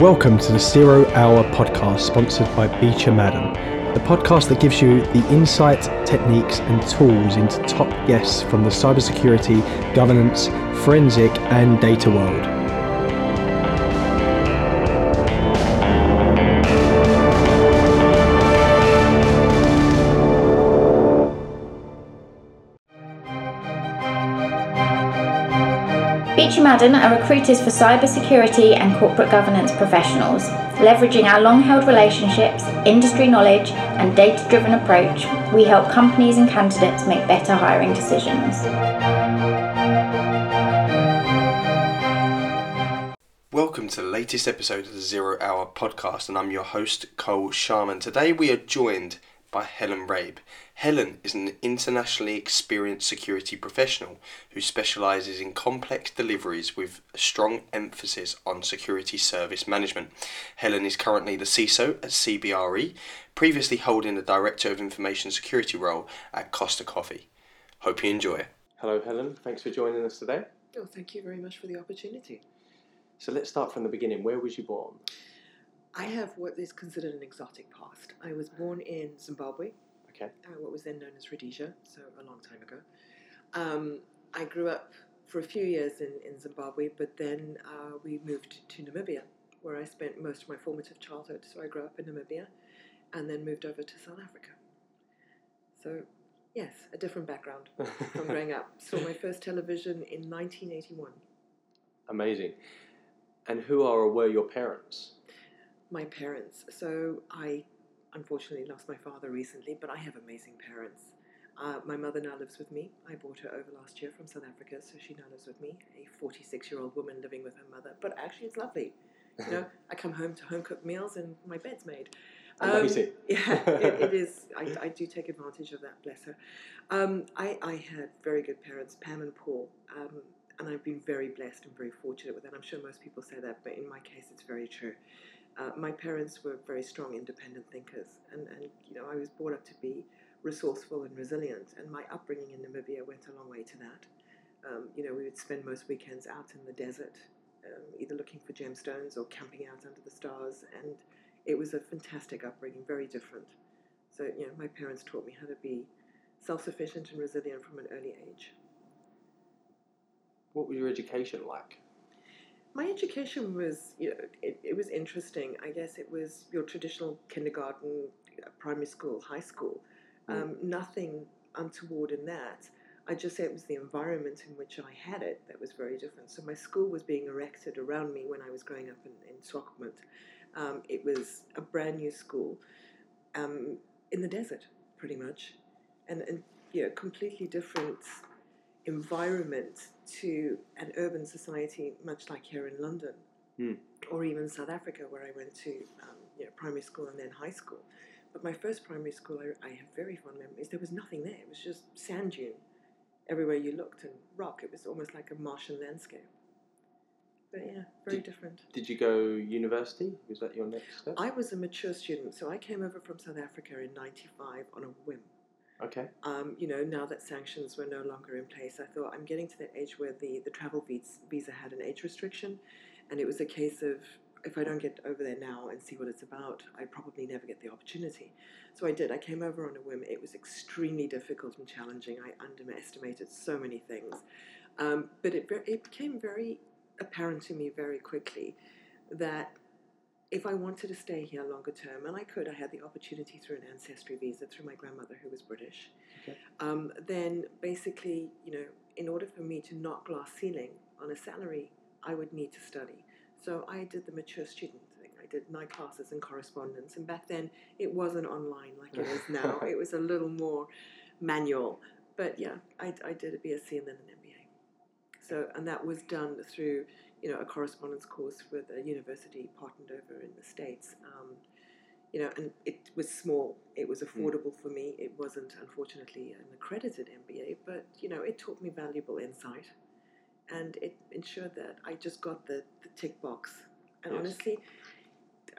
Welcome to the Zero Hour podcast sponsored by Beecher Madden, the podcast that gives you the insight, techniques, and tools into top guests from the cybersecurity, governance, forensic, and data world. Madden are recruiters for cybersecurity and corporate governance professionals. Leveraging our long held relationships, industry knowledge, and data driven approach, we help companies and candidates make better hiring decisions. Welcome to the latest episode of the Zero Hour podcast, and I'm your host, Karl Sharman. Today we are joined by Helen Rabe. Helen is an internationally experienced security professional who specialises in complex deliveries with a strong emphasis on security service management. Helen is currently the CISO at CBRE, previously holding the Director of Information Security role at Costa Coffee. Hope you enjoy. It. Hello, Helen. Thanks for joining us today. Oh, thank you very much for the opportunity. So let's start from the beginning. Where was you born? I have what is considered an exotic past. I was born in Zimbabwe, Okay. uh, what was then known as Rhodesia, so a long time ago. Um, I grew up for a few years in, in Zimbabwe, but then uh, we moved to Namibia, where I spent most of my formative childhood. So I grew up in Namibia and then moved over to South Africa. So, yes, a different background from growing up. Saw my first television in 1981. Amazing. And who are or were your parents? my parents. So I unfortunately lost my father recently, but I have amazing parents. Uh, my mother now lives with me. I brought her over last year from South Africa, so she now lives with me. A 46 year old woman living with her mother, but actually it's lovely. You know, I come home to home cooked meals and my bed's made. Um, Amazing. yeah, it, it is. I, I do take advantage of that, bless her. Um, I, I had very good parents, Pam and Paul, um, and I've been very blessed and very fortunate with that. I'm sure most people say that, but in my case, it's very true. Uh, my parents were very strong, independent thinkers, and, and you know I was brought up to be resourceful and resilient. And my upbringing in Namibia went a long way to that. Um, you know, we would spend most weekends out in the desert, um, either looking for gemstones or camping out under the stars, and it was a fantastic upbringing, very different. So you know, my parents taught me how to be self-sufficient and resilient from an early age. What was your education like? My education was, you know, it, it was interesting. I guess it was your traditional kindergarten, uh, primary school, high school. Mm. Um, nothing untoward in that. I just say it was the environment in which I had it that was very different. So my school was being erected around me when I was growing up in, in Swakopmund. Um, it was a brand new school um, in the desert, pretty much, and, and you know, completely different environment to an urban society, much like here in London, Hmm. or even South Africa, where I went to um, you know, primary school and then high school. But my first primary school, I, I have very fond memories. There was nothing there; it was just sand dune everywhere you looked and rock. It was almost like a Martian landscape. But yeah, very different. Did you go university? Was that your next step? I was a mature student, so I came over from South Africa in '95 on a whim. Okay. um, you know, now that sanctions were no longer in place, I thought I'm getting to that age where the, the travel vis- visa had an age restriction, and it was a case of if I don't get over there now and see what it's about, I probably never get the opportunity. So I did. I came over on a whim. It was extremely difficult and challenging. I underestimated so many things, um, but it it became very apparent to me very quickly that if I wanted to stay here longer term, and I could, I had the opportunity through an ancestry visa through my grandmother who was British, Okay. um, then basically, you know, in order for me to knock glass ceiling on a salary, I would need to study. So I did the mature student thing. I did my classes and correspondence, and back then it wasn't online like it is now. it was a little more manual. But yeah, I, I did a BSc and then an MBA. So, and that was done through you know, a correspondence course with a university partnered over in the States. Um, you know, and it was small. It was affordable for me. It wasn't, unfortunately, an accredited MBA, but, you know, it taught me valuable insight. And it ensured that I just got the, the tick box. And Yes. honestly,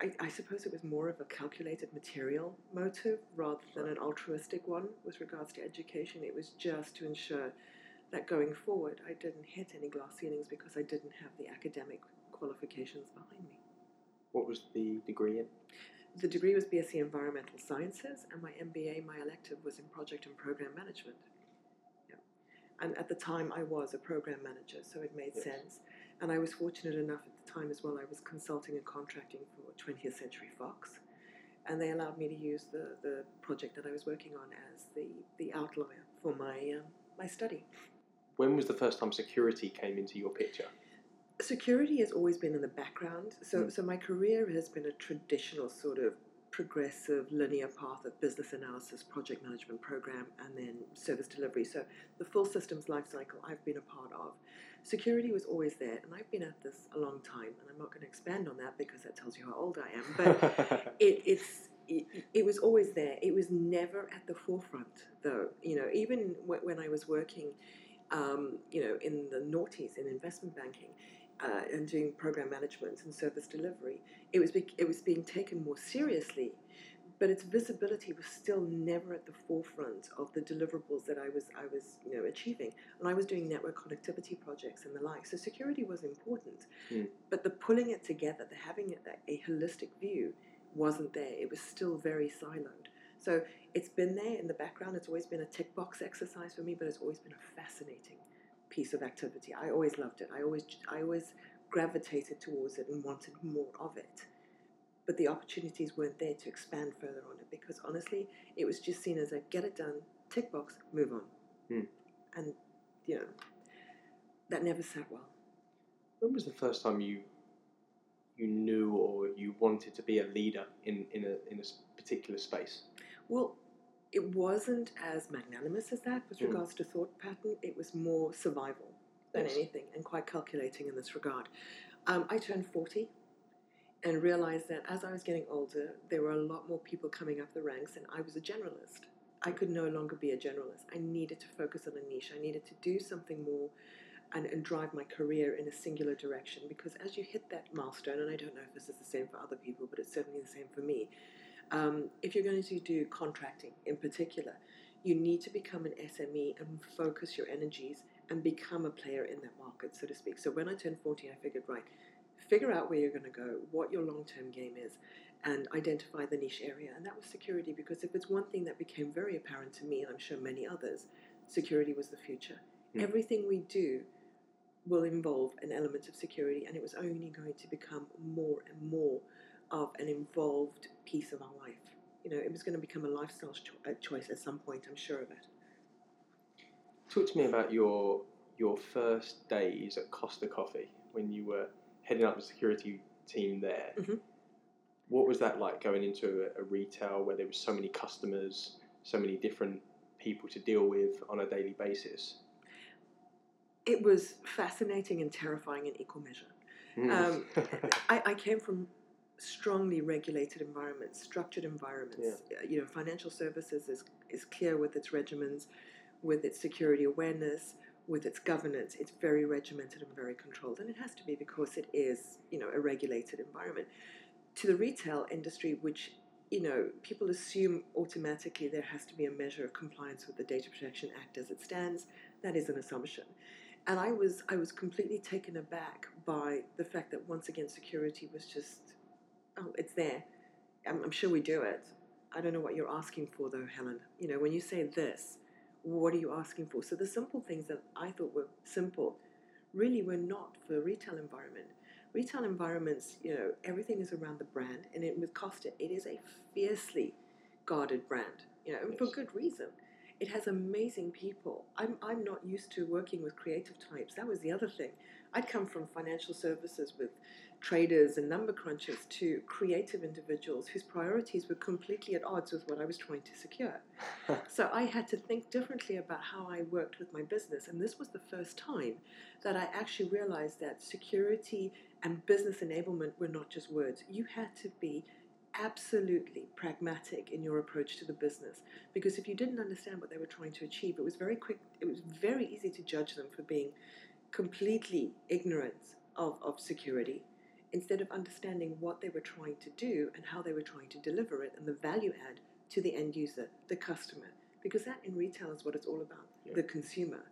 I, I suppose it was more of a calculated material motive rather than an altruistic one with regards to education. It was just to ensure that going forward, I didn't hit any glass ceilings because I didn't have the academic qualifications behind me. What was the degree in? The degree was BSc Environmental Sciences, and my MBA, my elective, was in Project and Program Management. Yeah. And at the time, I was a program manager, so it made Yes. sense. And I was fortunate enough at the time as well, I was consulting and contracting for 20th Century Fox. And they allowed me to use the, the project that I was working on as the, the outlier for my, um, my study. When was the first time security came into your picture? security has always been in the background. So, Mm. so my career has been a traditional sort of progressive linear path of business analysis, project management program, and then service delivery. So the full systems lifecycle I've been a part of. Security was always there, and I've been at this a long time. And I'm not going to expand on that because that tells you how old I am. But it, it's it, it was always there. It was never at the forefront, though. You know, even w- when I was working, um, you know, in the noughties in investment banking uh, and doing program management and service delivery, it was be- it was being taken more seriously. But its visibility was still never at the forefront of the deliverables that I was I was you know achieving, and I was doing network connectivity projects and the like. So security was important, Mm. but the pulling it together, the having it, a holistic view, wasn't there. It was still very siloed. So it's been there in the background. It's always been a tick box exercise for me, but it's always been a fascinating piece of activity. I always loved it. I always I always gravitated towards it and wanted more of it. But the opportunities weren't there to expand further on it because honestly, it was just seen as a get it done, tick box, move on. Hmm. And you know, that never sat well. When was the first time you you knew or you wanted to be a leader in, in a in a particular space? Well, it wasn't as magnanimous as that with Mm. regards to thought pattern. It was more survival than Yes. anything and quite calculating in this regard. Um, I turned 40 and realized that as I was getting older, there were a lot more people coming up the ranks, and I was a generalist. I could no longer be a generalist. I needed to focus on a niche. I needed to do something more and, and drive my career in a singular direction because as you hit that milestone, and I don't know if this is the same for other people, but it's certainly the same for me, um, if you're going to do contracting in particular, you need to become an SME and focus your energies and become a player in that market, so to speak. So when I turned 40, I figured, right, figure out where you're going to go, what your long term game is, and identify the niche area. And that was security, because if it's one thing that became very apparent to me, and I'm sure many others, security was the future. Mm. Everything we do will involve an element of security, and it was only going to become more and more of an involved piece of our life. You know, it was going to become a lifestyle cho- uh, choice at some point, I'm sure of it. Talk to me about your your first days at Costa Coffee when you were heading up the security team there. Mhm. What was that like going into a, a retail where there was so many customers, so many different people to deal with on a daily basis? It was fascinating and terrifying in equal measure. Um, I, I came from strongly regulated environments, structured environments. Uh, You know, financial services is, is clear with its regimens, with its security awareness, with its governance. It's very regimented and very controlled, and it has to be because it is, you know, a regulated environment. To the retail industry, which you know, people assume automatically there has to be a measure of compliance with the Data Protection Act as it stands. That is an assumption. And I was I was completely taken aback by the fact that once again security was just oh it's there. I'm, I'm sure we do it. I don't know what you're asking for though, Helen. You know, when you say this, what are you asking for? So the simple things that I thought were simple really were not for retail environment. Retail environments, you know, everything is around the brand, and it, with Costa, it is a fiercely guarded brand, you know, and for good reason. It has amazing people. I'm, I'm not used to working with creative types. That was the other thing. I'd come from financial services with traders and number crunchers to creative individuals whose priorities were completely at odds with what I was trying to secure. So I had to think differently about how I worked with my business. And this was the first time that I actually realized that security and business enablement were not just words. You had to be absolutely pragmatic in your approach to the business because if you didn't understand what they were trying to achieve it was very quick it was very easy to judge them for being completely ignorant of, of security instead of understanding what they were trying to do and how they were trying to deliver it and the value add to the end user, the customer, because that in retail is what it's all about Yeah. the consumer.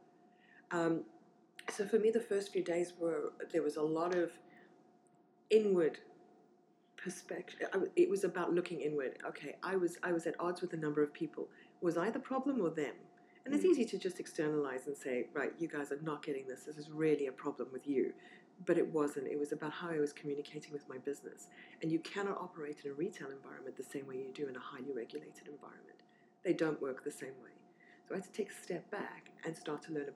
Um, so for me, the first few days were there was a lot of inward perspective. It was about looking inward. Okay, I was I was at odds with a number of people. Was I the problem or them? And it's Mm. easy to just externalize and say, right, you guys are not getting this. This is really a problem with you. But it wasn't. It was about how I was communicating with my business. And you cannot operate in a retail environment the same way you do in a highly regulated environment. They don't work the same way. So I had to take a step back and start to learn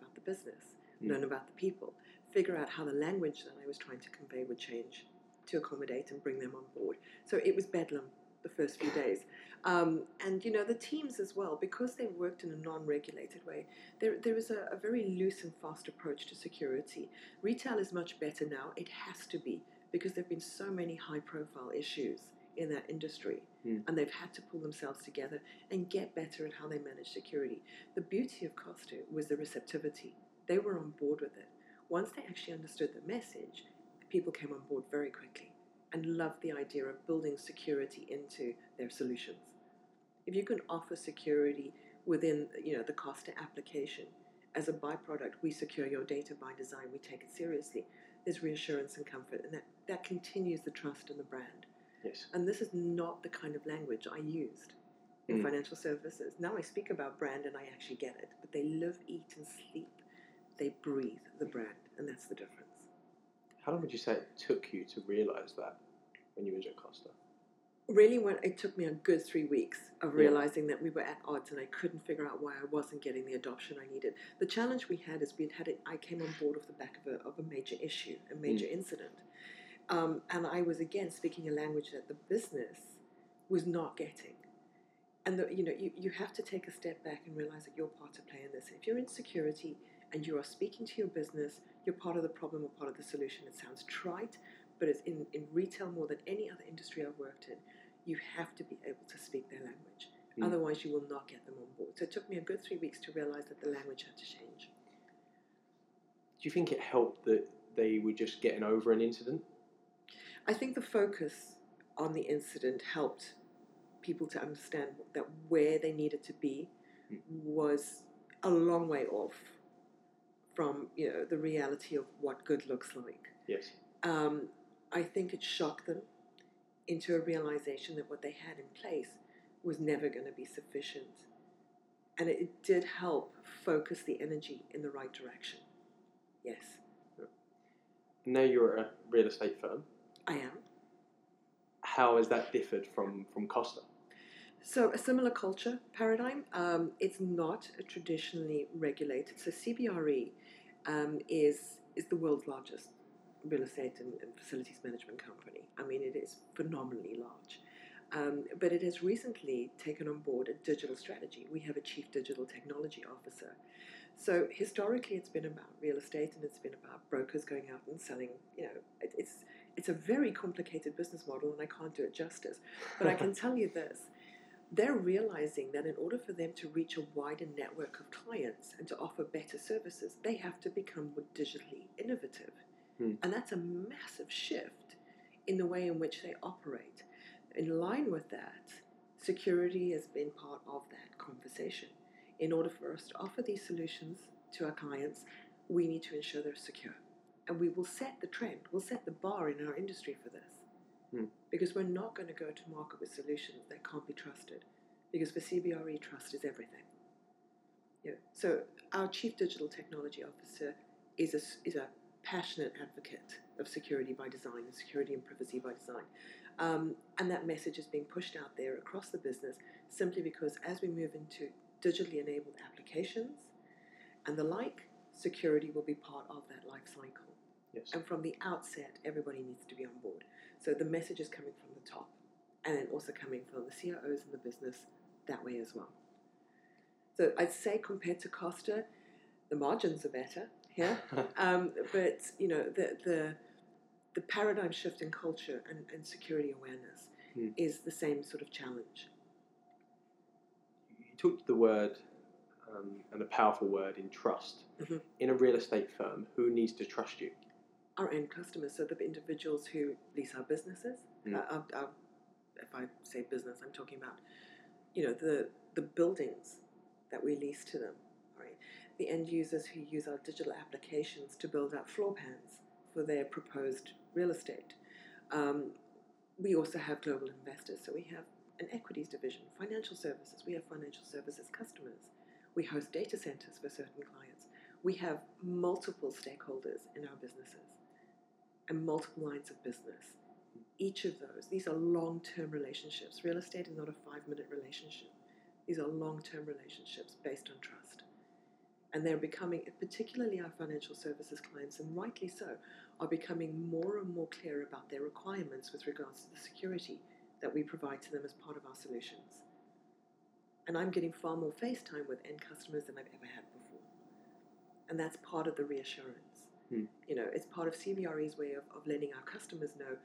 about the business, learn about the people, figure out how the language that I was trying to convey would change to accommodate and bring them on board. So it was bedlam the first few days. Um, and you know the teams as well, because they worked in a non-regulated way. There, there is a, a very loose and fast approach to security. Retail is much better now. It has to be because there've been so many high-profile issues in that industry, Mm. and they've had to pull themselves together and get better at how they manage security. The beauty of Costa was the receptivity. They were on board with it. Once they actually understood the message, people came on board very quickly and loved the idea of building security into their solutions. If you can offer security within you know the Costa application, as a byproduct, we secure your data by design, we take it seriously. There's reassurance and comfort, and that, that continues the trust in the brand. Yes. And this is not the kind of language I used in Mm. financial services. Now I speak about brand and I actually get it, but they live, eat, and sleep. They breathe the brand, and that's the difference. How long would you say it took you to realise that when you was at Costa? Really, when it took me a good three weeks of Yeah. realizing that we were at odds and I couldn't figure out why I wasn't getting the adoption I needed. The challenge we had is we'd had it. I came on board off the back of a, of a major issue, a major incident, um, and I was again speaking a language that the business was not getting. And the, you know, you, you have to take a step back and realize that you're part to play in this. If you're in security and you are speaking to your business, you're part of the problem or part of the solution. It sounds trite, but it's in, in retail more than any other industry I've worked in. You have to be able to speak their language. Mm. Otherwise, you will not get them on board. So it took me a good three weeks to realize that the language had to change. Do you think it helped that they were just getting over an incident? I think the focus on the incident helped people to understand that where they needed to be Mm. was a long way off from you know the reality of what good looks like. Yes. Um, I think it shocked them into a realization that what they had in place was never going to be sufficient, and it, did help focus the energy in the right direction. Yes, Now you're a real estate firm. I am. How has that differed from from Costa? So a similar culture paradigm. Um, it's not a traditionally regulated. So CBRE um, is is the world's largest real estate and, and facilities management company. I mean, it is phenomenally large. Um, but it has recently taken on board a digital strategy. We have a chief digital technology officer. So historically, it's been about real estate and it's been about brokers going out and selling. You know, it, it's it's a very complicated business model, and I can't do it justice. But I can tell you this: they're realizing that in order for them to reach a wider network of clients and to offer better services, they have to become more digitally innovative. Hmm. And that's a massive shift in the way in which they operate. In line with that, security has been part of that conversation. In order for us to offer these solutions to our clients, we need to ensure they're secure. And we will set the trend, we'll set the bar in our industry for this. Hmm. Because we're not going to go to market with solutions that can't be trusted. Because for CBRE, trust is everything. Yeah. So our chief digital technology officer is a, is a passionate advocate of security by design and security and privacy by design. Um, and that message is being pushed out there across the business simply because as we move into digitally enabled applications and the like, security will be part of that life cycle. Yes. And from the outset, everybody needs to be on board. So the message is coming from the top and then also coming from the CIOs in the business that way as well. So I'd say compared to Costa, the margins are better here. Um, but you know the the the paradigm shift in culture and, and security awareness Hmm. is the same sort of challenge. you took the word um, and a powerful word in trust. Mhm. In a real estate firm, who needs to trust you? Our end customers, so the individuals who lease our businesses. Hmm. Uh, our, our, if I say business, I'm talking about you know the the buildings that we lease to them. Right, the end users who use our digital applications to build out floor plans for their proposed real estate. Um, we also have global investors. So we have an equities division, financial services. We have financial services customers. We host data centers for certain clients. We have multiple stakeholders in our businesses and multiple lines of business. Each of those, these are long term relationships. Real estate is not a five minute relationship, these are long term relationships based on trust. And they're becoming, particularly our financial services clients, and rightly so, are becoming more and more clear about their requirements with regards to the security that we provide to them as part of our solutions. And I'm getting far more face time with end customers than I've ever had before. And that's part of the reassurance. Hmm. You know, it's part of CBRE's way of, of letting our customers know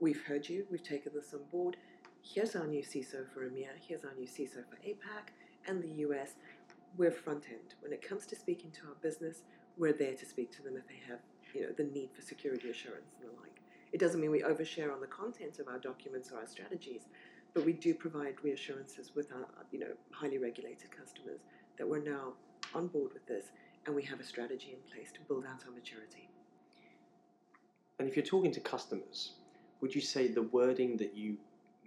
we've heard you, we've taken this on board. Here's our new CISO for EMEA, here's our new CISO for APAC and the US. We're front end. When it comes to speaking to our business, we're there to speak to them if they have, you know, the need for security assurance and the like. It doesn't mean we overshare on the content of our documents or our strategies, but we do provide reassurances with our, you know, highly regulated customers that we're now on board with this and we have a strategy in place to build out our maturity. And if you're talking to customers, would you say the wording that you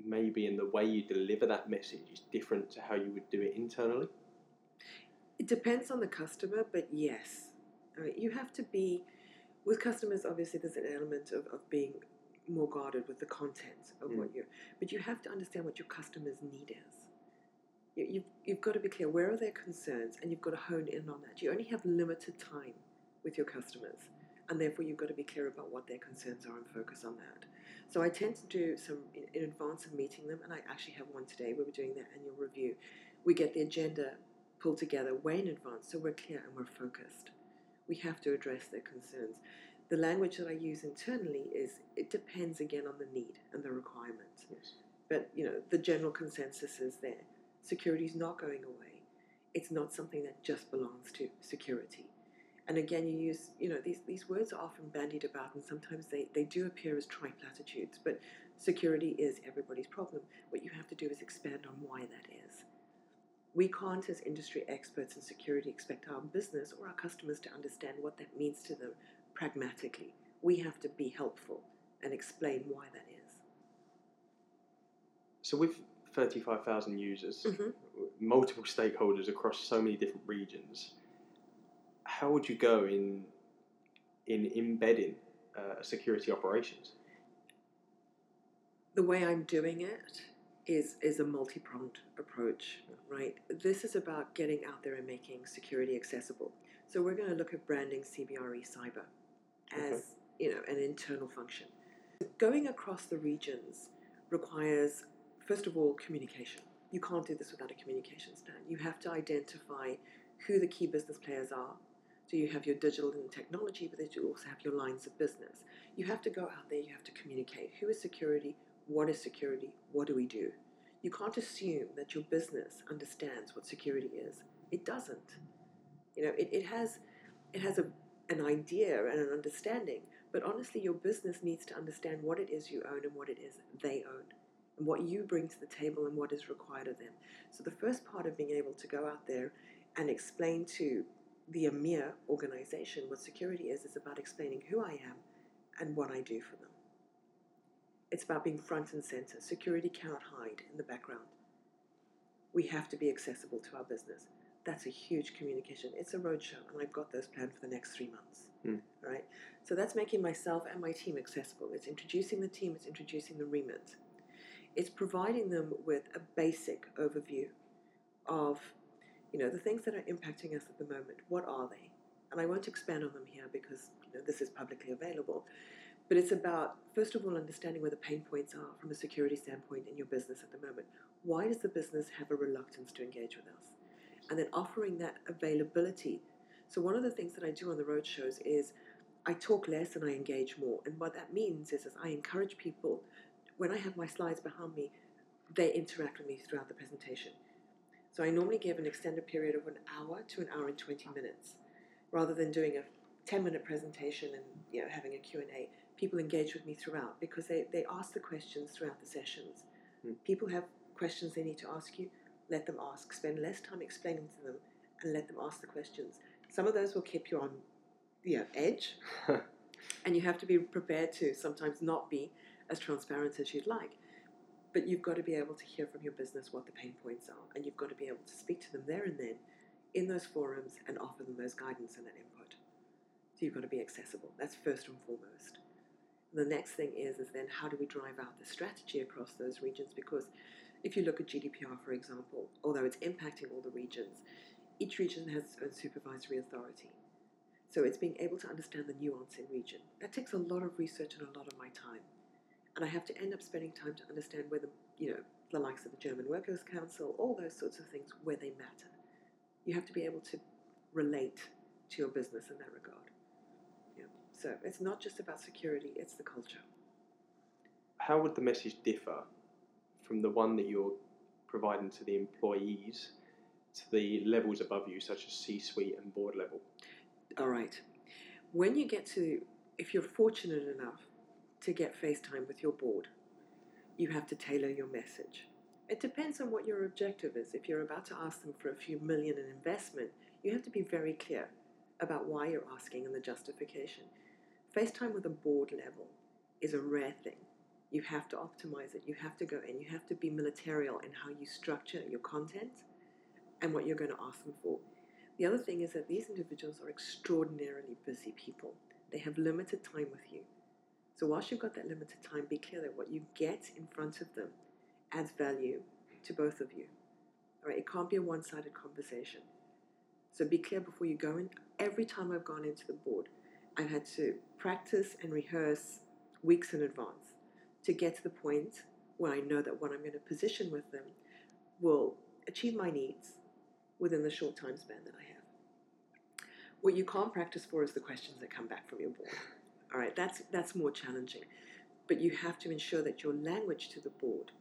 maybe and the way you deliver that message is different to how you would do it internally? It depends on the customer, but yes. Mean, you have to be, with customers, obviously, there's an element of, of being more guarded with the content of Mm. what you're, but you have to understand what your customer's need is. You, you've, you've got to be clear where are their concerns and you've got to hone in on that. You only have limited time with your customers, and therefore you've got to be clear about what their concerns are and focus on that. So I tend to do some in, in advance of meeting them, and I actually have one today where we're doing their annual review. We get the agenda pulled together way in advance so we're clear and we're focused. We have to address their concerns. The language that I use internally is it depends again on the need and the requirement. Yes. But you know, the general consensus is there. Security is not going away. It's not something that just belongs to security. And again, you use, you know, these, these words are often bandied about and sometimes they, they do appear as trite platitudes, but security is everybody's problem. What you have to do is expand on why that is. We can't, as industry experts in security, expect our business or our customers to understand what that means to them pragmatically. We have to be helpful and explain why that is. So with 35,000 users, Mhm. multiple stakeholders across so many different regions, how would you go in in embedding uh, security operations? the way I'm doing it is is a multi-pronged approach, right? This is about getting out there and making security accessible. So we're going to look at branding CBRE Cyber as Okay. you know an internal function. Going across the regions requires, first of all, communication. You can't do this without a communications plan. You have to identify who the key business players are. So you have your digital and technology, but then you also have your lines of business. You have to go out there, you have to communicate. Who is security? What is security? What do we do? You can't assume that your business understands what security is. It doesn't. You know, it, it has it has a, an idea and an understanding, but honestly your business needs to understand what it is you own and what it is they own. What you bring to the table and what is required of them. So the first part of being able to go out there and explain to the EMEA organization what security is is about explaining who I am and what I do for them. It's about being front and center. Security cannot hide in the background. We have to be accessible to our business. That's a huge communication. It's a roadshow, and I've got those planned for the next three months. Hmm. All right. So that's making myself and my team accessible. It's introducing the team. It's introducing the remit. It's providing them with a basic overview of, you know, the things that are impacting us at the moment. What are they? And I won't expand on them here because you know this is publicly available. But it's about, first of all, understanding where the pain points are from a security standpoint in your business at the moment. Why does the business have a reluctance to engage with us? And then offering that availability. So, one of the things that I do on the road shows is I talk less and I engage more. And what that means is, is I encourage people, when I have my slides behind me, they interact with me throughout the presentation. So, I normally give an extended period of an hour to an hour and 20 minutes rather than doing a 10 minute presentation and you know having a q&a people engage with me throughout because they, they ask the questions throughout the sessions. Hmm. people have questions they need to ask you let them ask. Spend less time explaining to them and let them ask the questions. Some of those will keep you on you know, edge. And you have to be prepared to sometimes not be as transparent as you'd like. But you've got to be able to hear from your business what the pain points are, and you've got to be able to speak to them there and then in those forums and offer them those guidance and that input. So you've got to be accessible. That's first and foremost. The next thing is is then how do we drive out the strategy across those regions? Because if you look at GDPR, for example, although it's impacting all the regions, each region has its own supervisory authority. So it's being able to understand the nuance in region. That takes a lot of research and a lot of my time. And I have to end up spending time to understand whether, you know, the likes of the German Workers' Council, all those sorts of things, where they matter. You have to be able to relate to your business in that regard. Yeah. So it's not just about security, it's the culture. How would the message differ from the one that you're providing to the employees to the levels above you, such as C suite and board level? All right. When you get to, if you're fortunate enough to get FaceTime with your board, you have to tailor your message. It depends on what your objective is. If you're about to ask them for a few million in investment, you have to be very clear about why you're asking and the justification. FaceTime with a board level is a rare thing. You have to optimize it. You have to go in. You have to be militarial in how you structure your content and what you're going to ask them for. The other thing is that these individuals are extraordinarily busy people. They have limited time with you. So, whilst you've got that limited time, be clear that what you get in front of them adds value to both of you. All right, it can't be a one sided conversation. So, be clear before you go in. Every time I've gone into the board, I've had to practice and rehearse weeks in advance to get to the point where I know that what I'm going to position with them will achieve my needs within the short time span that I have. What you can't practice for is the questions that come back from your board. All right, that's that's more challenging. But you have to ensure that your language to the board,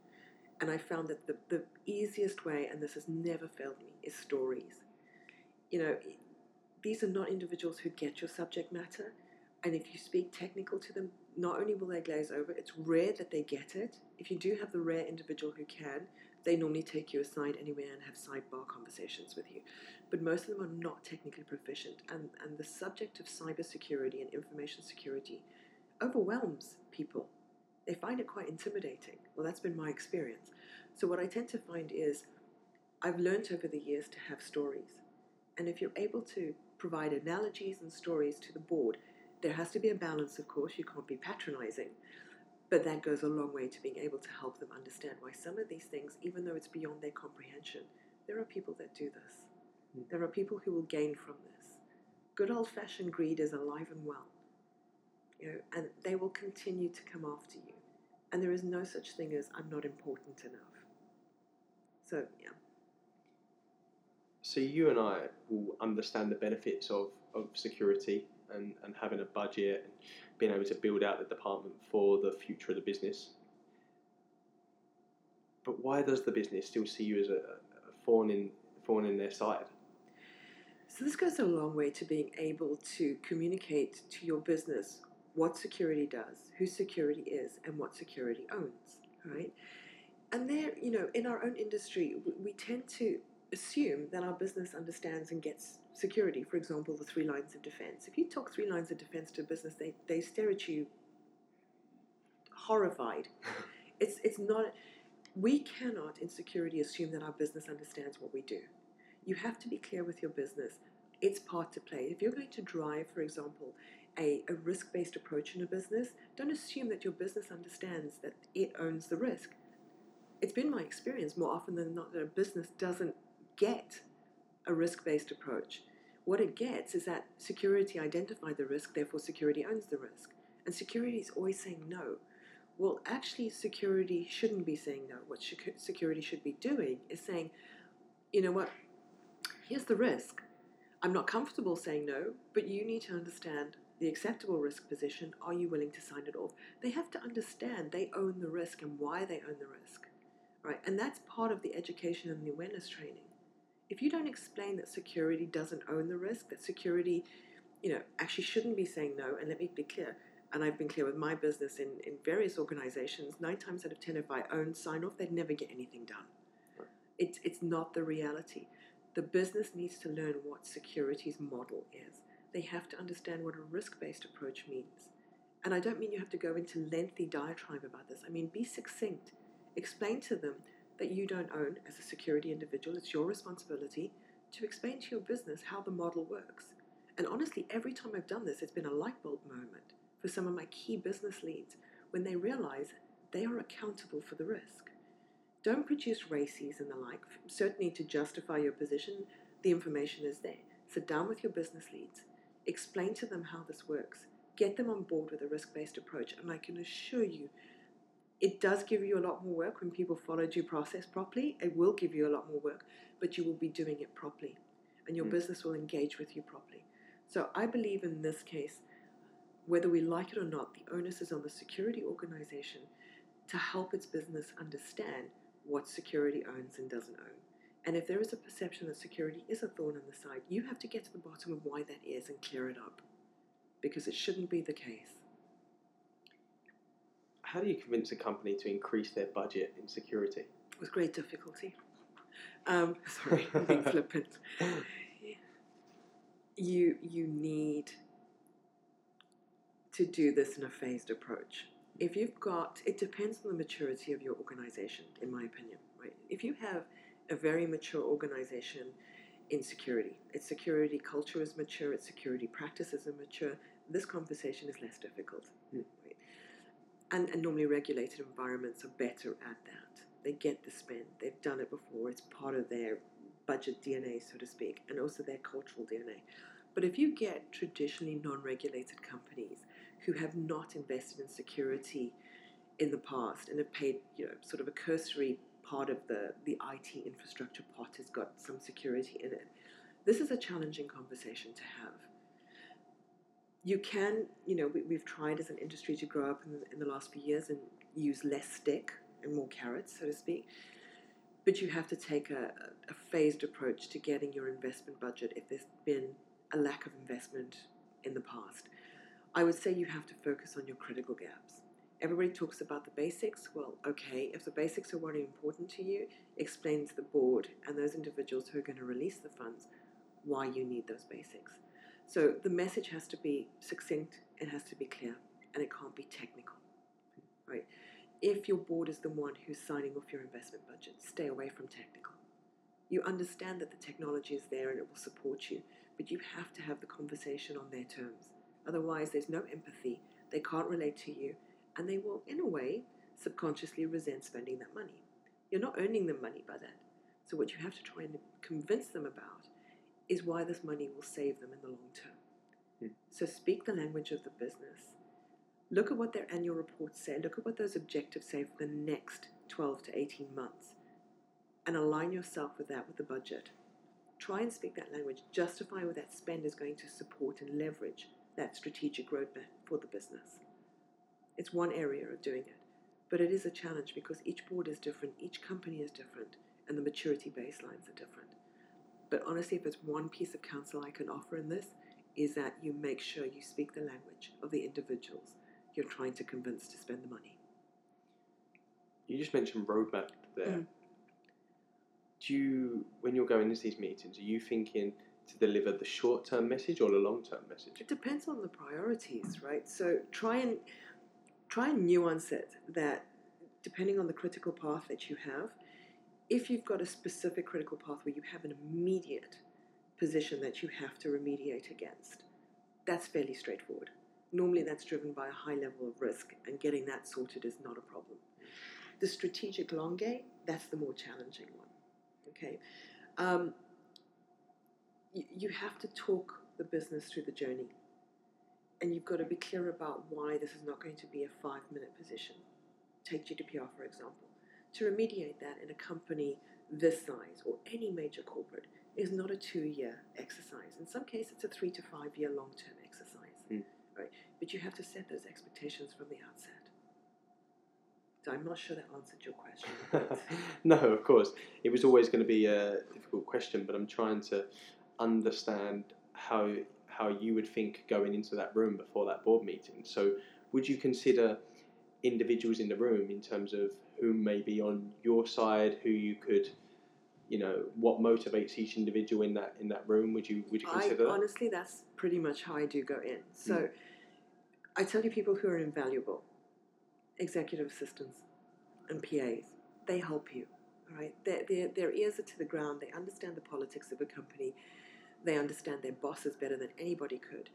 and I found that the, the easiest way, and this has never failed me, is stories. You know, these are not individuals who get your subject matter, and if you speak technical to them, not only will they glaze over, it's rare that they get it. If you do have the rare individual who can, they normally take you aside anywhere and have sidebar conversations with you. But most of them are not technically proficient, and, and the subject of cybersecurity and information security overwhelms people. They find it quite intimidating. Well, that's been my experience. So, what I tend to find is I've learned over the years to have stories. And if you're able to provide analogies and stories to the board, there has to be a balance, of course, you can't be patronizing. But that goes a long way to being able to help them understand why some of these things, even though it's beyond their comprehension, there are people that do this. Mm. There are people who will gain from this. Good old fashioned greed is alive and well. You know, and they will continue to come after you. And there is no such thing as I'm not important enough. So, yeah. So, you and I will understand the benefits of, of security and, and having a budget and being able to build out the department for the future of the business. But why does the business still see you as a, a thorn in thorn in their side? So this goes a long way to being able to communicate to your business what security does, who security is, and what security owns, right? And there, you know, in our own industry, we tend to assume that our business understands and gets security, for example, the three lines of defense. If you talk three lines of defense to a business, they, they stare at you horrified. it's, it's not, we cannot in security assume that our business understands what we do. You have to be clear with your business. It's part to play. If you're going to drive, for example, a, a risk based approach in a business, don't assume that your business understands that it owns the risk. It's been my experience more often than not that a business doesn't get a risk based approach. What it gets is that security identified the risk, therefore, security owns the risk. And security is always saying no. Well, actually, security shouldn't be saying no. What security should be doing is saying, you know what, here's the risk. I'm not comfortable saying no, but you need to understand the acceptable risk position. Are you willing to sign it off? They have to understand they own the risk and why they own the risk, right? And that's part of the education and the awareness training if you don't explain that security doesn't own the risk, that security, you know, actually shouldn't be saying no, and let me be clear, and I've been clear with my business in, in various organizations, nine times out of ten, if I own sign off, they'd never get anything done. Right. It's, it's not the reality. The business needs to learn what security's model is. They have to understand what a risk based approach means. And I don't mean you have to go into lengthy diatribe about this. I mean, be succinct. Explain to them that you don't own as a security individual. It's your responsibility to explain to your business how the model works. And honestly, every time I've done this, it's been a light bulb moment for some of my key business leads when they realize they are accountable for the risk. Don't produce RACIs and the like, certainly to justify your position. The information is there. Sit down with your business leads, explain to them how this works, get them on board with a risk based approach, and I can assure you it does give you a lot more work when people follow due process properly. It will give you a lot more work, but you will be doing it properly, and your Mm. business will engage with you properly. So I believe in this case, whether we like it or not, the onus is on the security organization to help its business understand what security owns and doesn't own. And if there is a perception that security is a thorn in the side, you have to get to the bottom of why that is and clear it up. Because it shouldn't be the case. How do you convince a company to increase their budget in security? with great difficulty. Um, sorry, I'm being flippant. You you need to do this in a phased approach. If you've got, it depends on the maturity of your organization, in my opinion. Right? If you have a very mature organization in security, its security culture is mature, its security practices are mature. This conversation is less difficult. Mm. And, and normally regulated environments are better at that. They get the spend. They've done it before. It's part of their budget DNA, so to speak, and also their cultural DNA. But if you get traditionally non regulated companies who have not invested in security in the past and have paid, you know, sort of a cursory part of the, the IT infrastructure pot has got some security in it, this is a challenging conversation to have. You can, you know, we, we've tried as an industry to grow up in, in the last few years and use less stick and more carrots, so to speak. But you have to take a, a phased approach to getting your investment budget if there's been a lack of investment in the past. I would say you have to focus on your critical gaps. Everybody talks about the basics. Well, okay, if the basics are really important to you, explain to the board and those individuals who are going to release the funds why you need those basics. So the message has to be succinct, it has to be clear, and it can't be technical. Right? If your board is the one who's signing off your investment budget, stay away from technical. You understand that the technology is there and it will support you, but you have to have the conversation on their terms. Otherwise, there's no empathy, they can't relate to you, and they will, in a way, subconsciously resent spending that money. You're not earning them money by that. So, what you have to try and convince them about is why this money will save them in the long term. Hmm. So, speak the language of the business. Look at what their annual reports say. Look at what those objectives say for the next 12 to 18 months. And align yourself with that with the budget. Try and speak that language. Justify where that spend is going to support and leverage that strategic roadmap for the business. It's one area of doing it. But it is a challenge because each board is different, each company is different, and the maturity baselines are different. But honestly, if it's one piece of counsel I can offer in this, is that you make sure you speak the language of the individuals you're trying to convince to spend the money. You just mentioned roadmap there. Mm. Do you, when you're going into these meetings, are you thinking to deliver the short term message or the long term message? It depends on the priorities, right? So try and try and nuance it that depending on the critical path that you have, if you've got a specific critical path where you have an immediate position that you have to remediate against, that's fairly straightforward. Normally that's driven by a high level of risk and getting that sorted is not a problem. The strategic long game, that's the more challenging one. Okay. Um, you, have to talk the business through the journey. And you've got to be clear about why this is not going to be a five minute position. Take GDPR, for example. To remediate that in a company this size or any major corporate is not a two year exercise. In some cases, it's a three to five year long term exercise. Mm. Right? But you have to set those expectations from the outset. So I'm not sure that answered your question. no, of course. It was always going to be a difficult question, but I'm trying to understand how how you would think going into that room before that board meeting. So, would you consider individuals in the room in terms of who may be on your side, who you could, you know, what motivates each individual in that in that room? Would you would you I consider that? honestly, that's pretty much how I do go in. Hmm. So, I tell you, people who are invaluable, executive assistants and PAs, they help you. All right, their, their, their ears are to the ground. They understand the politics of a company. They understand their bosses better than anybody could.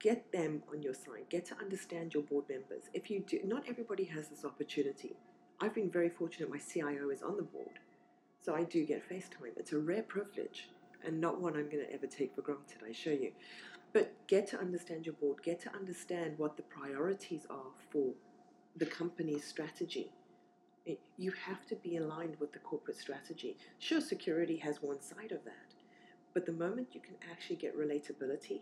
Get them on your side. Get to understand your board members. If you do, not everybody has this opportunity. I've been very fortunate. My CIO is on the board, so I do get FaceTime. It's a rare privilege and not one I'm going to ever take for granted. I show you. But get to understand your board. Get to understand what the priorities are for the company's strategy. You have to be aligned with the corporate strategy. Sure, security has one side of that, but the moment you can actually get relatability,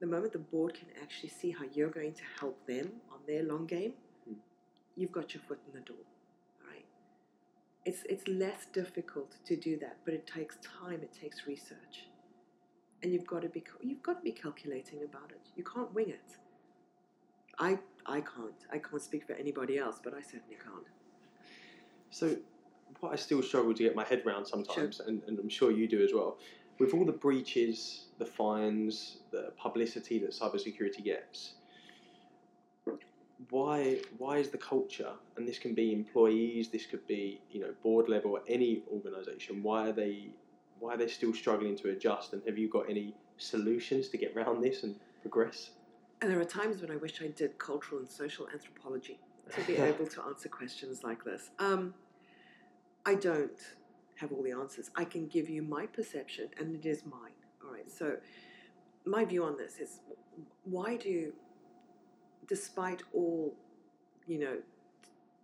the moment the board can actually see how you're going to help them on their long game, mm. you've got your foot in the door. Right? It's it's less difficult to do that, but it takes time. It takes research, and you've got to be you've got to be calculating about it. You can't wing it. I I can't. I can't speak for anybody else, but I certainly can't. So, what I still struggle to get my head around sometimes, sure. and, and I'm sure you do as well, with all the breaches, the fines, the publicity that cybersecurity gets, why why is the culture, and this can be employees, this could be you know board level, any organisation, why are they why are they still struggling to adjust, and have you got any solutions to get around this and progress? And there are times when I wish I did cultural and social anthropology to be able to answer questions like this. Um, I don't have all the answers. I can give you my perception, and it is mine. All right. So, my view on this is why do, despite all, you know,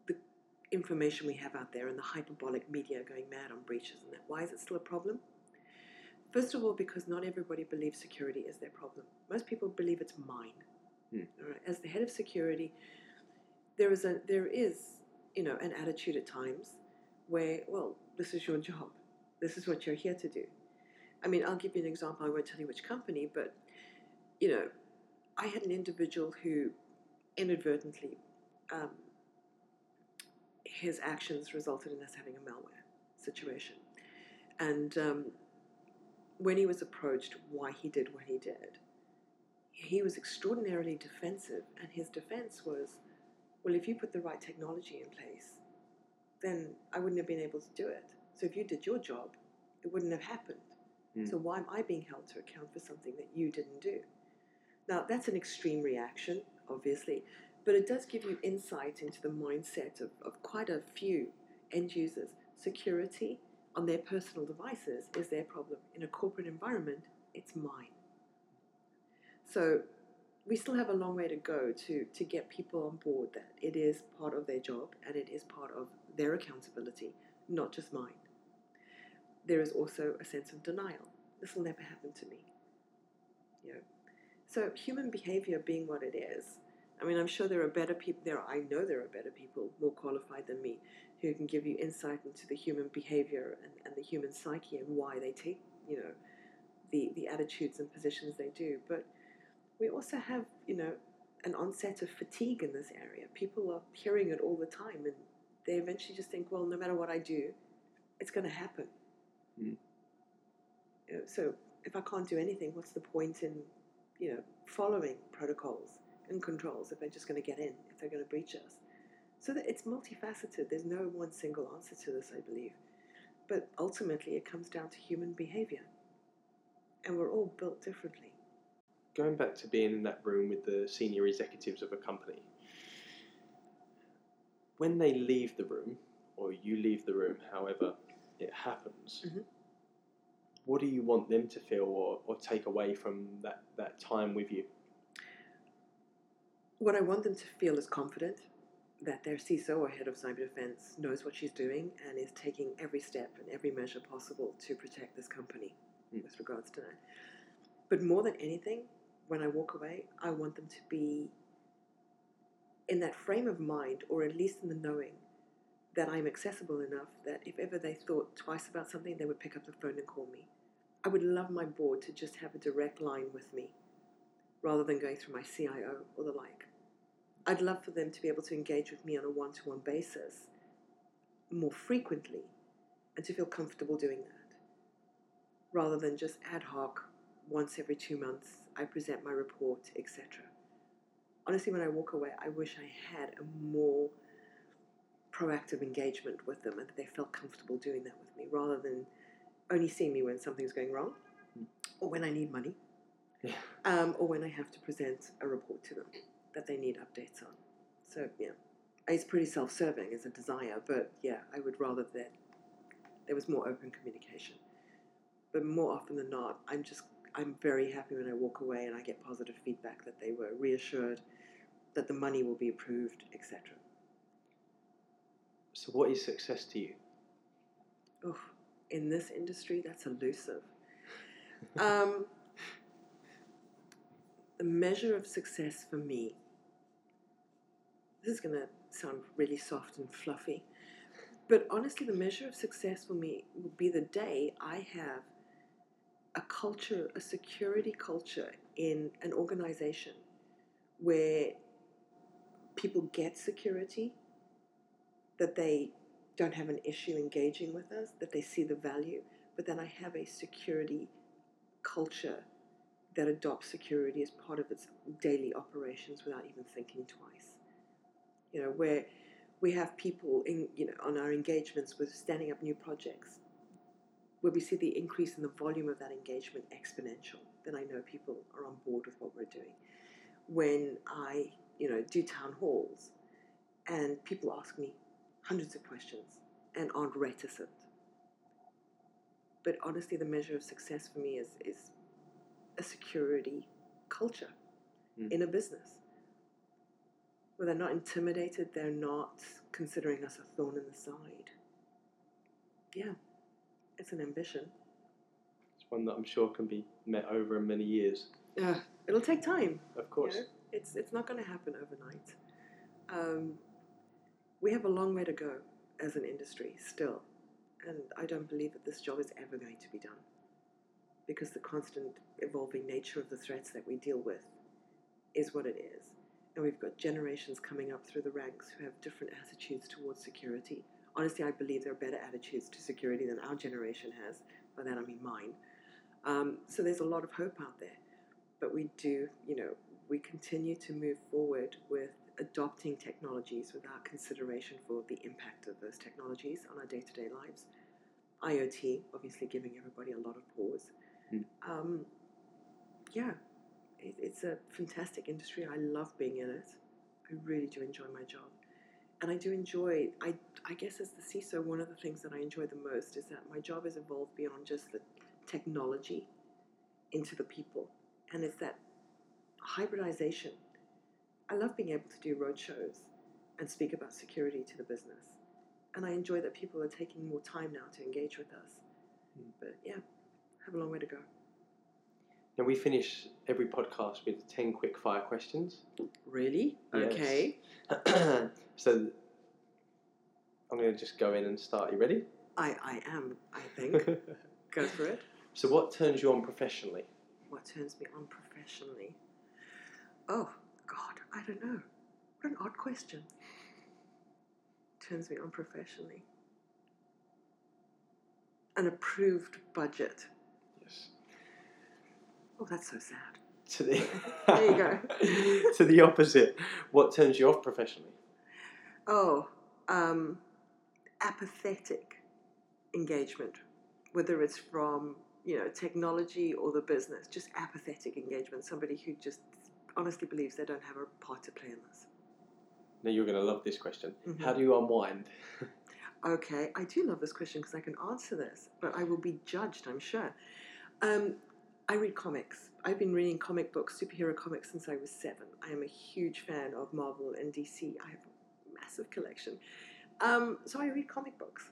the information we have out there and the hyperbolic media going mad on breaches and that, why is it still a problem? First of all, because not everybody believes security is their problem. Most people believe it's mine. Hmm. As the head of security, there is a there is you know an attitude at times where well this is your job, this is what you're here to do. I mean, I'll give you an example. I won't tell you which company, but you know, I had an individual who inadvertently um, his actions resulted in us having a malware situation, and um, when he was approached why he did what he did, he was extraordinarily defensive, and his defense was, well, if you put the right technology in place, then I wouldn't have been able to do it. So if you did your job, it wouldn't have happened. Mm. So why am I being held to account for something that you didn't do? Now, that's an extreme reaction, obviously, but it does give you insight into the mindset of, of quite a few end users. Security on their personal devices is their problem. In a corporate environment, it's mine. So we still have a long way to go to, to get people on board that it is part of their job and it is part of their accountability, not just mine. There is also a sense of denial. This will never happen to me. You know? So human behavior being what it is, I mean, I'm sure there are better people there. I know there are better people more qualified than me who can give you insight into the human behavior and, and the human psyche and why they take, you know, the, the attitudes and positions they do. But we also have, you know, an onset of fatigue in this area. People are hearing it all the time, and they eventually just think, well, no matter what I do, it's going to happen. Mm. You know, so if I can't do anything, what's the point in, you know, following protocols and controls if they're just going to get in, if they're going to breach us? So that it's multifaceted. There's no one single answer to this, I believe. But ultimately, it comes down to human behavior. And we're all built differently going back to being in that room with the senior executives of a company, when they leave the room, or you leave the room, however it happens, mm-hmm. what do you want them to feel or, or take away from that, that time with you? What I want them to feel is confident that their CISO or head of cyber defense knows what she's doing and is taking every step and every measure possible to protect this company mm. with regards to that. But more than anything, when I walk away, I want them to be in that frame of mind, or at least in the knowing that I'm accessible enough that if ever they thought twice about something, they would pick up the phone and call me. I would love my board to just have a direct line with me rather than going through my CIO or the like. I'd love for them to be able to engage with me on a one to one basis more frequently and to feel comfortable doing that rather than just ad hoc once every two months I present my report, etc. honestly, when I walk away, I wish I had a more proactive engagement with them and that they felt comfortable doing that with me rather than only seeing me when something's going wrong Mm. or when I need money Yeah. um, or when I have to present a report to them that they need updates on. So, yeah, it's pretty self serving as a desire, but yeah, I would rather that there was more open communication. But more often than not, I'm just I'm very happy when I walk away and I get positive feedback that they were reassured that the money will be approved, etc. So, what is success to you? Oh, in this industry, that's elusive. Um, the measure of success for me, this is going to sound really soft and fluffy, but honestly, the measure of success for me will be the day I have a culture, a security culture in an organization where people get security, that they don't have an issue engaging with us, that they see the value, but then I have a security culture that adopts security as part of its daily operations without even thinking twice. You know, where we have people in, you know, on our engagements with standing up new projects, where we see the increase in the volume of that engagement exponential, then I know people are on board with what we're doing. When I, you know, do town halls and people ask me hundreds of questions and aren't reticent. But honestly, the measure of success for me is, is a security culture Mm. in a business. Where they're not intimidated, they're not considering us a thorn in the side. Yeah, it's an ambition. It's one that I'm sure can be met over many years. Uh, it'll take time. Of you course. know. It's, it's not going to happen overnight. Um, we have a long way to go as an industry still. And I don't believe that this job is ever going to be done because the constant evolving nature of the threats that we deal with is what it is. And we've got generations coming up through the ranks who have different attitudes towards security. Honestly, I believe there are better attitudes to security than our generation has. By that I mean mine. Um, so there's a lot of hope out there. But we do, you know, we continue to move forward with adopting technologies without consideration for the impact of those technologies on our day to day lives. IoT, obviously, giving everybody a lot of pause. Mm. Um, yeah, it, it's a fantastic industry. I love being in it. I really do enjoy my job. And I do enjoy, I, I guess, as the CISO, one of the things that I enjoy the most is that my job has evolved beyond just the technology into the people. And it's that hybridization. I love being able to do roadshows and speak about security to the business. And I enjoy that people are taking more time now to engage with us. Mm. But yeah, have a long way to go. Now, we finish every podcast with 10 quick fire questions. Really? Yes. Okay. so, I'm going to just go in and start. You ready? I, I am, I think. go for it. so, what turns you on professionally? What turns me on professionally? Oh, God, I don't know. What an odd question. Turns me on professionally. An approved budget. Yes. Oh, that's so sad. To the There you go. to the opposite. What turns you off professionally? Oh, um, apathetic engagement, whether it's from you know technology or the business, just apathetic engagement. Somebody who just honestly believes they don't have a part to play in this. Now, you're going to love this question. Mhm. How do you unwind? Okay, I do love this question because I can answer this, but I will be judged, I'm sure. Um, I read comics. I've been reading comic books, superhero comics, since I was seven. I am a huge fan of Marvel and DC. I have a massive collection. Um, so I read comic books.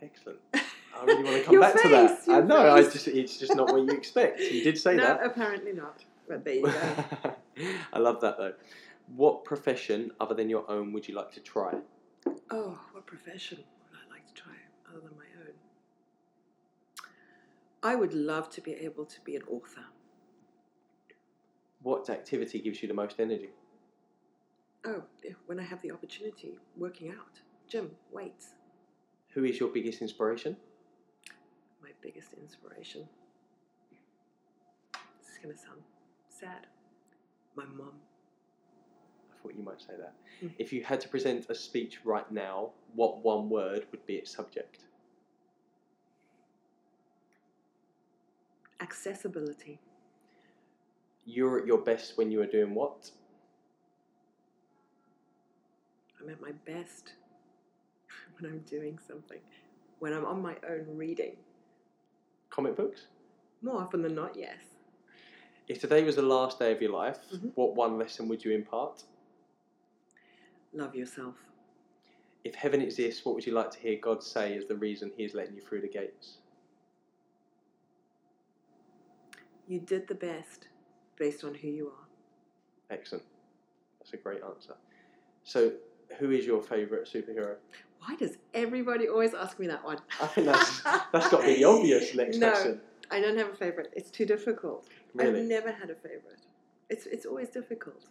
Excellent. I really want to come back to that. face, I know. I just it's just not what you expect. You did say no, that. apparently not. But there you go. I love that though. What profession other than your own would you like to try? oh, what profession would I like to try other than my own? I would love to be able to be an author. What activity gives you the most energy? Oh, when I have the opportunity, working out, gym, weights, Who is your biggest inspiration? my biggest inspiration. This is going to sound sad. My mum. I thought you might say that. Mhm. If you had to present a speech right now, what one word would be its subject? Accessibility. You're at your best when you are doing what? I'm at my best when I'm doing something. When I'm on my own reading. Comic books? More often than not, yes. If today was the last day of your life, Mhm. what one lesson would you impart? Love yourself. If heaven exists, what would you like to hear God say as the reason He is letting you through the gates? You did the best based on who you are. Excellent. That's a great answer. So, who is your favourite superhero? Why does everybody always ask me that one? I think that's that's got to be the obvious next No. question. I don't have a favorite. It's too difficult. Really? I've never had a favorite. It's it's always difficult.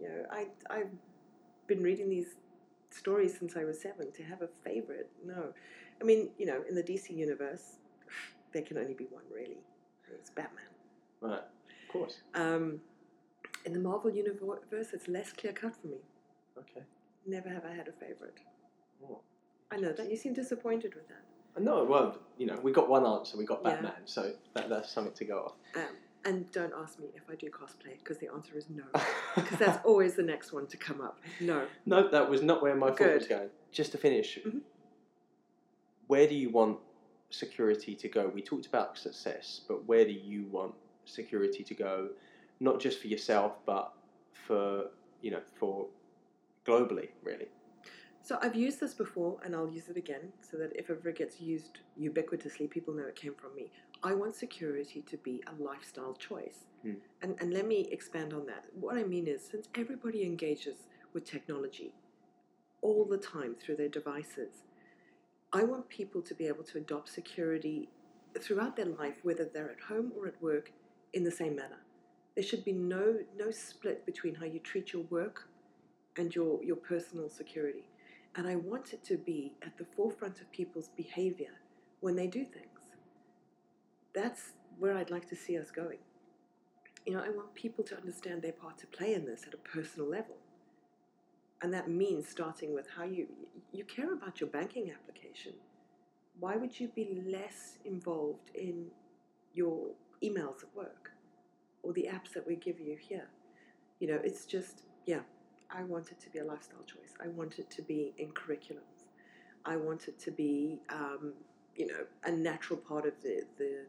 You know, I I've been reading these stories since I was seven. To have a favorite, no. I mean, you know, in the DC universe, there can only be one really. It's Batman. Right. Of course. Um, in the Marvel universe, it's less clear cut for me. Okay. Never have I had a favorite. Oh. I know that you seem disappointed with that. No, well, you know, we got one answer. We got Yeah. Batman, so that, that's something to go Um, and don't ask me if I do cosplay because the answer is no. off. Because that's always the next one to come up. No. no, that was not where my thought was Good. going. Just to finish, Mhm. where do you want security to go? We talked about success, but where do you want security to go? Not just for yourself, but for you know, for globally, really. So I've used this before and I'll use it again so that if ever it gets used ubiquitously, people know it came from me. I want security to be a lifestyle choice. Hmm. And, and let me expand on that. What I mean is, since everybody engages with technology all the time through their devices, I want people to be able to adopt security throughout their life, whether they're at home or at work, in the same manner. There should be no, no split between how you treat your work and your, your personal security. And I want it to be at the forefront of people's behavior when they do things. That's where I'd like to see us going. You know, I want people to understand their part to play in this at a personal level. And that means starting with how you you care about your banking application. Why would you be less involved in your emails at work or the apps that we give you here? You know, it's just yeah, I want it to be a lifestyle choice. I want it to be in curriculums. I want it to be, um, you know, a natural part of the, the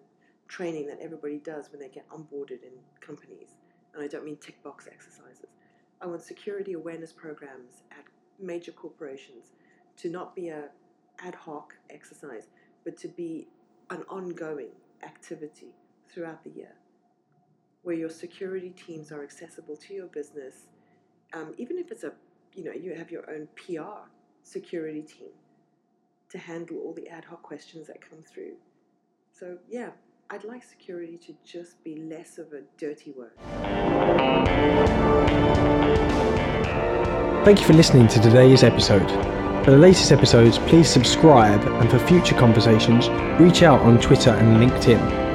training that everybody does when they get onboarded in companies. And I don't mean tick box exercises. I want security awareness programs at major corporations to not be a ad hoc exercise, but to be an ongoing activity throughout the year, where your security teams are accessible to your business um, even if it's a, you know, you have your own PR security team to handle all the ad hoc questions that come through. So, yeah, I'd like security to just be less of a dirty word. Thank you for listening to today's episode. For the latest episodes, please subscribe and for future conversations, reach out on Twitter and LinkedIn.